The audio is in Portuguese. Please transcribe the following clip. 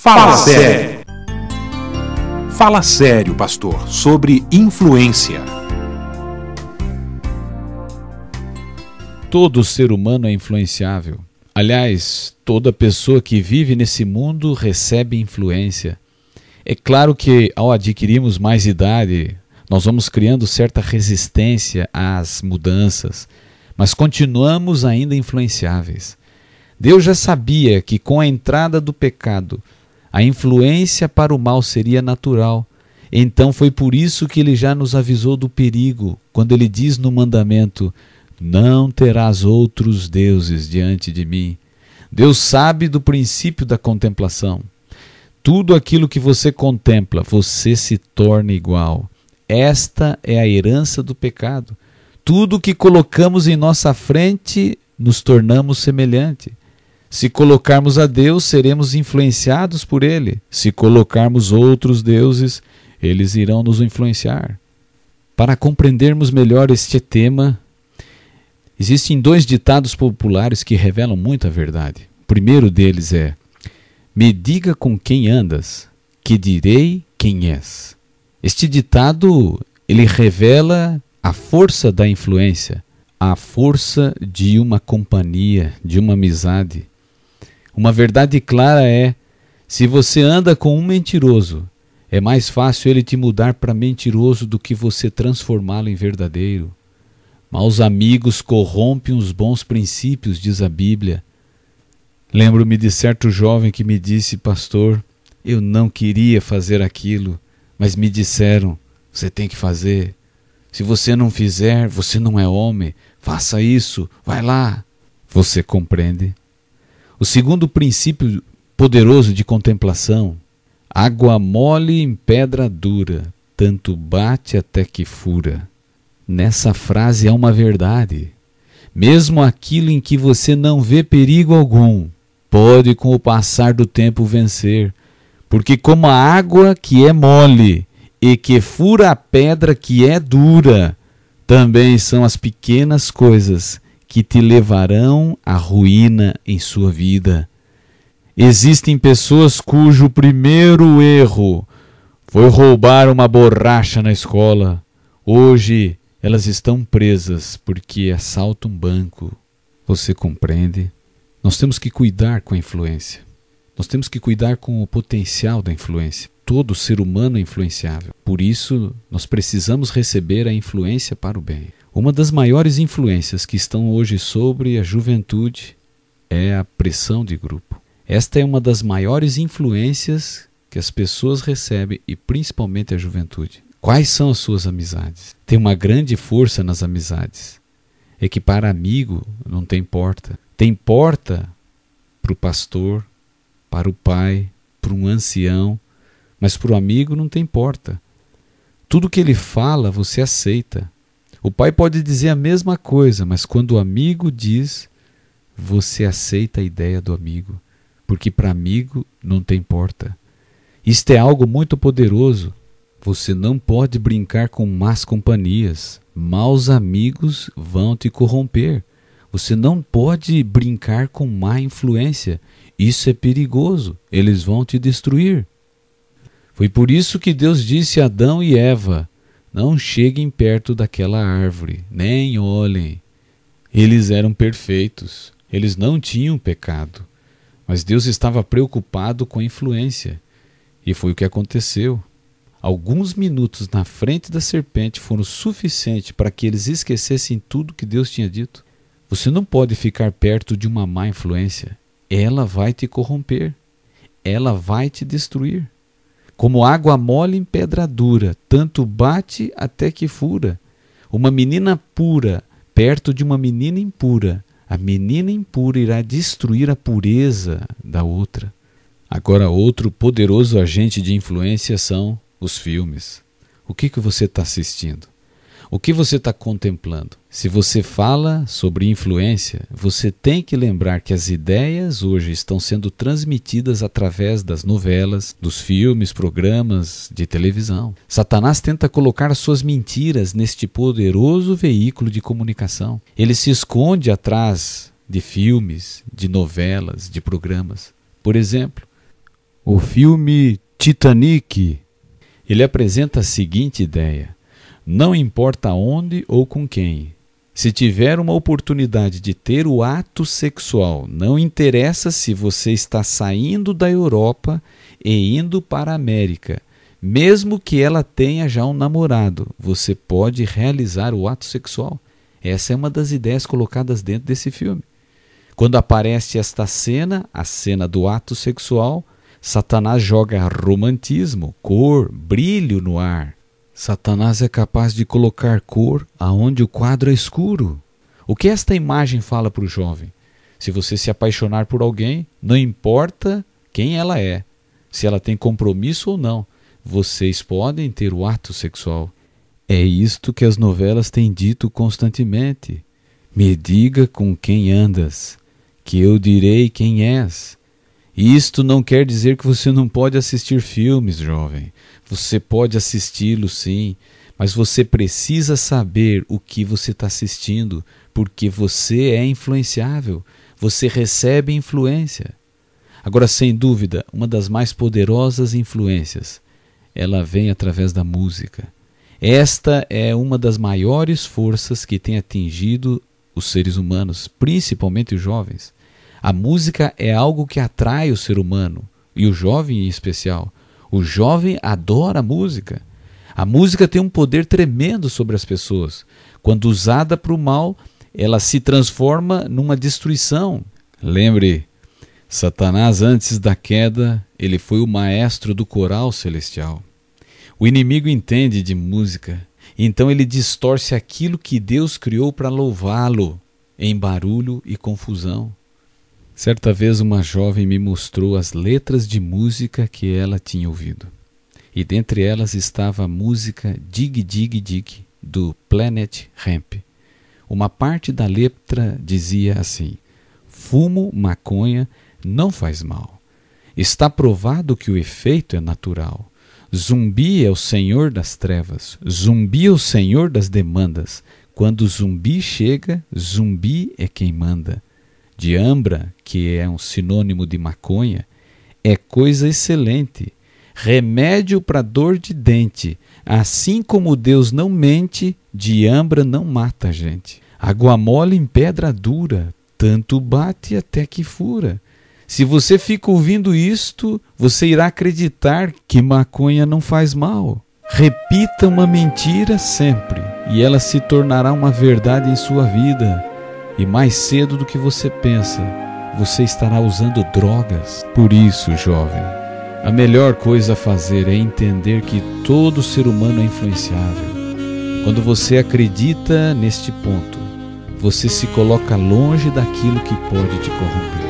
Fala sério. Fala sério, pastor, sobre influência. Todo ser humano é influenciável. Aliás, toda pessoa que vive nesse mundo recebe influência. É claro que ao adquirirmos mais idade, nós vamos criando certa resistência às mudanças, mas continuamos ainda influenciáveis. Deus já sabia que com a entrada do pecado, a influência para o mal seria natural. Então foi por isso que ele já nos avisou do perigo, quando ele diz no mandamento: Não terás outros deuses diante de mim. Deus sabe do princípio da contemplação. Tudo aquilo que você contempla, você se torna igual. Esta é a herança do pecado. Tudo que colocamos em nossa frente, nos tornamos semelhante. Se colocarmos a Deus, seremos influenciados por Ele. Se colocarmos outros deuses, eles irão nos influenciar. Para compreendermos melhor este tema, existem dois ditados populares que revelam muita verdade. O primeiro deles é: Me diga com quem andas, que direi quem és. Este ditado ele revela a força da influência, a força de uma companhia, de uma amizade. Uma verdade clara é: se você anda com um mentiroso, é mais fácil ele te mudar para mentiroso do que você transformá-lo em verdadeiro. Maus amigos corrompem os bons princípios, diz a Bíblia. Lembro-me de certo jovem que me disse, pastor, eu não queria fazer aquilo, mas me disseram, você tem que fazer. Se você não fizer, você não é homem. Faça isso, vai lá. Você compreende? O segundo princípio poderoso de contemplação: água mole em pedra dura, tanto bate até que fura. Nessa frase há uma verdade. Mesmo aquilo em que você não vê perigo algum, pode com o passar do tempo vencer, porque como a água que é mole e que fura a pedra que é dura, também são as pequenas coisas que te levarão à ruína em sua vida. Existem pessoas cujo primeiro erro foi roubar uma borracha na escola. Hoje elas estão presas porque assaltam um banco. Você compreende? Nós temos que cuidar com a influência. Nós temos que cuidar com o potencial da influência. Todo ser humano é influenciável. Por isso, nós precisamos receber a influência para o bem. Uma das maiores influências que estão hoje sobre a juventude é a pressão de grupo. Esta é uma das maiores influências que as pessoas recebem e principalmente a juventude. Quais são as suas amizades? Tem uma grande força nas amizades. É que para amigo não tem porta. Tem porta para o pastor, para o pai, para um ancião, mas para o amigo não tem porta. Tudo que ele fala você aceita. O pai pode dizer a mesma coisa, mas quando o amigo diz, você aceita a ideia do amigo, porque para amigo não tem porta. Isto é algo muito poderoso. Você não pode brincar com más companhias. Maus amigos vão te corromper. Você não pode brincar com má influência. Isso é perigoso. Eles vão te destruir. Foi por isso que Deus disse a Adão e Eva: não cheguem perto daquela árvore, nem olhem. Eles eram perfeitos, eles não tinham pecado. Mas Deus estava preocupado com a influência. E foi o que aconteceu. Alguns minutos na frente da serpente foram suficientes para que eles esquecessem tudo que Deus tinha dito. Você não pode ficar perto de uma má influência. Ela vai te corromper. Ela vai te destruir. Como água mole em pedra dura, tanto bate até que fura. Uma menina pura perto de uma menina impura, a menina impura irá destruir a pureza da outra. Agora, outro poderoso agente de influência são os filmes. O que, que você está assistindo? O que você está contemplando? Se você fala sobre influência, você tem que lembrar que as ideias hoje estão sendo transmitidas através das novelas, dos filmes, programas de televisão. Satanás tenta colocar suas mentiras neste poderoso veículo de comunicação. Ele se esconde atrás de filmes, de novelas, de programas. Por exemplo, O filme Titanic, ele apresenta a seguinte ideia: não importa onde ou com quem, se tiver uma oportunidade de ter o ato sexual, não interessa se você está saindo da Europa e indo para a América, mesmo que ela tenha já um namorado, você pode realizar o ato sexual. Essa é uma das ideias colocadas dentro desse filme. Quando aparece esta cena, a cena do ato sexual, Satanás joga romantismo, cor, brilho no ar. Satanás é capaz de colocar cor aonde o quadro é escuro. O que esta imagem fala para o jovem? Se você se apaixonar por alguém, não importa quem ela é, se ela tem compromisso ou não, vocês podem ter o ato sexual. É isto que as novelas têm dito constantemente. Me diga com quem andas, que eu direi quem és. Isto não quer dizer que você não pode assistir filmes, jovem. Você pode assisti-los sim, mas você precisa saber o que você está assistindo, porque você é influenciável, você recebe influência. Agora, sem dúvida, uma das mais poderosas influências, ela vem através da música. Esta é uma das maiores forças que tem atingido os seres humanos, principalmente os jovens. A música é algo que atrai o ser humano, e o jovem em especial. O jovem adora a música. A música tem um poder tremendo sobre as pessoas. Quando usada para o mal, ela se transforma numa destruição. Lembre, Satanás, antes da queda, ele foi o maestro do coral celestial. O inimigo entende de música, então ele distorce aquilo que Deus criou para louvá-lo em barulho e confusão. Certa vez uma jovem me mostrou as letras de música que ela tinha ouvido. E dentre elas estava a música Dig Dig Dig do Planet Ramp. Uma parte da letra dizia assim: Fumo maconha não faz mal. Está provado que o efeito é natural. Zumbi é o senhor das trevas, zumbi é o senhor das demandas. Quando zumbi chega, zumbi é quem manda. Diambra, que é um sinônimo de maconha, é coisa excelente, remédio para dor de dente. Assim como Deus não mente, diambra não mata a gente. Água mole em pedra dura, tanto bate até que fura. Se você fica ouvindo isto, você irá acreditar que maconha não faz mal. Repita uma mentira sempre, e ela se tornará uma verdade em sua vida. E mais cedo do que você pensa, você estará usando drogas. Por isso, jovem, a melhor coisa a fazer é entender que todo ser humano é influenciável. Quando você acredita neste ponto, você se coloca longe daquilo que pode te corromper.